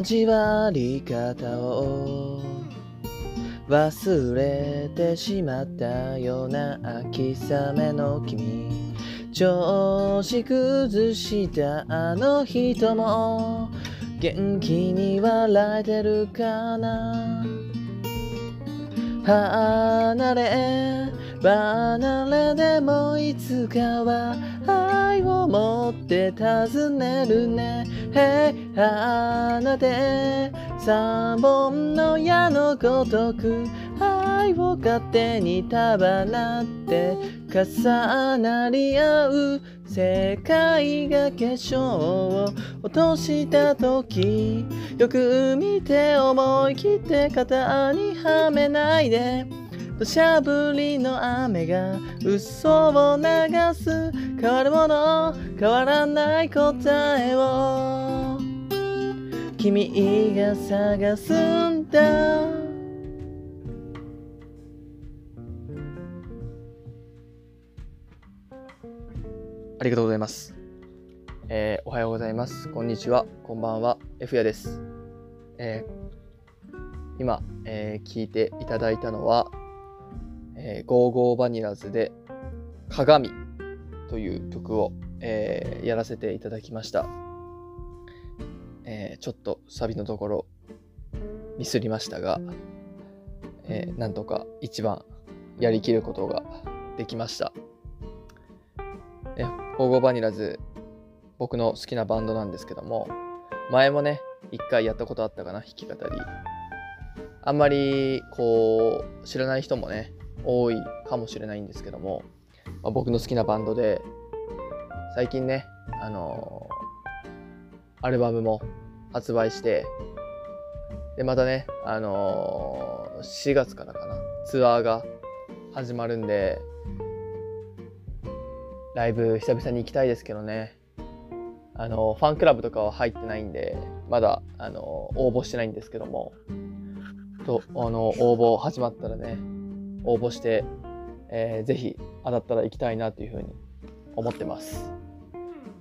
交わり方を忘れてしまったような秋雨の君。調子崩したあの人も元気に笑えてるかな。離れ離れでもいつかは愛を持って尋ねるね。Hey 花で三本の矢のごとく愛を勝手に束なって重なり合う。世界が化粧を落とした時。よく見て思い切って肩にはめないで。土砂降りの雨が嘘を流す変わるもの変わらない答えを君が探すんだありがとうございます。えーおはようございます。こんにちは。こんばんは。F やです。えー今、えー聞いていただいたのは、えー、 go!go!vanillas で鏡という曲を、えーやらせていただきました。えーちょっとサビのところミスりましたが、えーなんとか一番やりきることができました。え go!go!vanillas 僕の好きなバンドなんですけども前もね一回やったことあったかな弾き語りあんまりこう知らない人もね多いかもしれないんですけども、まあ僕の好きなバンドで最近ねあのーアルバムも発売してでまたねあのー4月からかなツアーが始まるんでライブ久々に行きたいですけどねあのファンクラブとかは入ってないんでまだあの応募してないんですけどもとあの応募始まったらね応募して、えーぜひ当たったら行きたいなというふうに思ってます。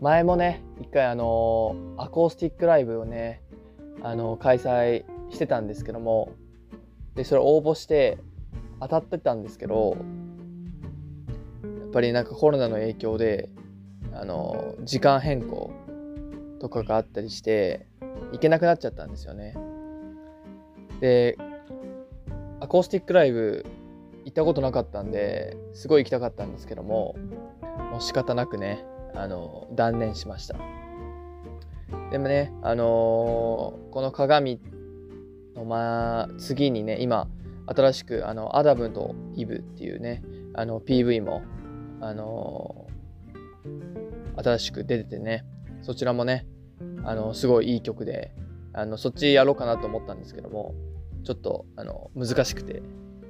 前もね一回あのアコースティックライブをねあの開催してたんですけどもでそれ応募して当たってたんですけどやっぱりなんかコロナの影響であの時間変更とかがあったりして行けなくなっちゃったんですよね。でアコースティックライブ行ったことなかったんですごい行きたかったんですけどももう仕方なくねあの断念しました。でもねあのこの鏡のまあ次にね今新しくあのアダムとイブっていうねあの PV もあの新しく出ててねそちらもねあのすごいいい曲であのそっちやろうかなと思ったんですけどもちょっとあの難しくて。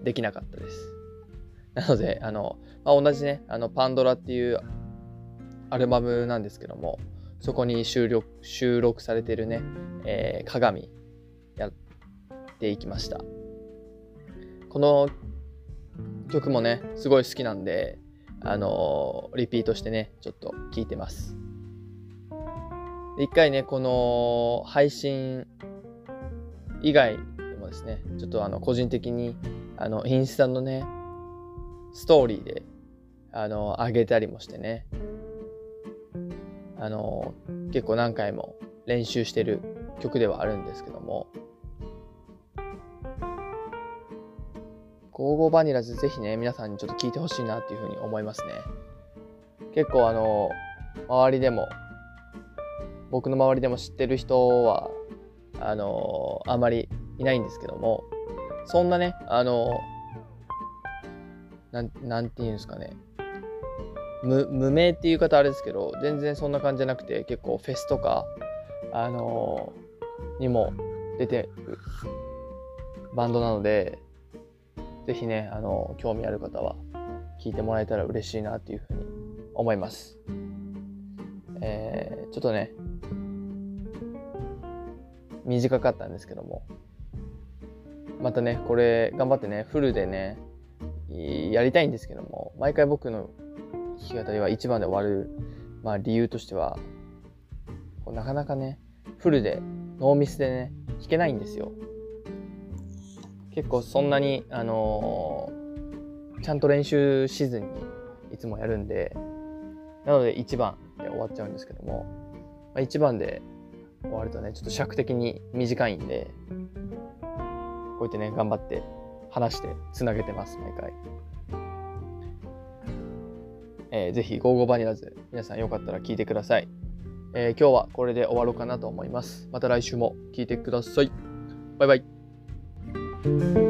できなかったです。なのであの、まあ、同じねあのパンドラっていうアルバムなんですけどもそこに収録収録されてるね、えー鏡やっていきました。この曲もねすごい好きなんであのリピートしてねちょっと聞いてます。一回ねこの配信以外でもですねちょっとあの個人的にあのインスタのねストーリーであの上げたりもしてね。あの結構何回も練習してる曲ではあるんですけども。ゴーゴーバニラズぜひね皆さんにちょっと聞いてほしいなっていうふうに思いますね。結構あの周りでも僕の周りでも知ってる人はあのあまりいないんですけども。そんなねあのなんなんていうんですかね。無無名っていう方あれですけど全然そんな感じじゃなくて結構フェスとかあのにも出てるバンドなのでぜひねあの興味ある方は聞いてもらえたら嬉しいなっていうふうに思います。えーちょっとね短かったんですけども。またねこれ頑張ってねフルでねやりたいんですけども毎回僕の弾き語りは1番で終わる、まあ、理由としてはこうなかなかねフルでノーミスでね弾けないんですよ。結構そんなに、あのー、ちゃんと練習しずにいつもやるんで、なので1番で終わっちゃうんですけども、まあ、1番で終わるとね、ちょっと尺的に短いんで、うやってね、頑張って話してつなげてます、毎回。えー、ぜひ、ゴーゴーバニラズ、皆さんよかったら聞いてください。えー、今日はこれで終わろうかなと思います。また来週も聞いてください。バイバイ。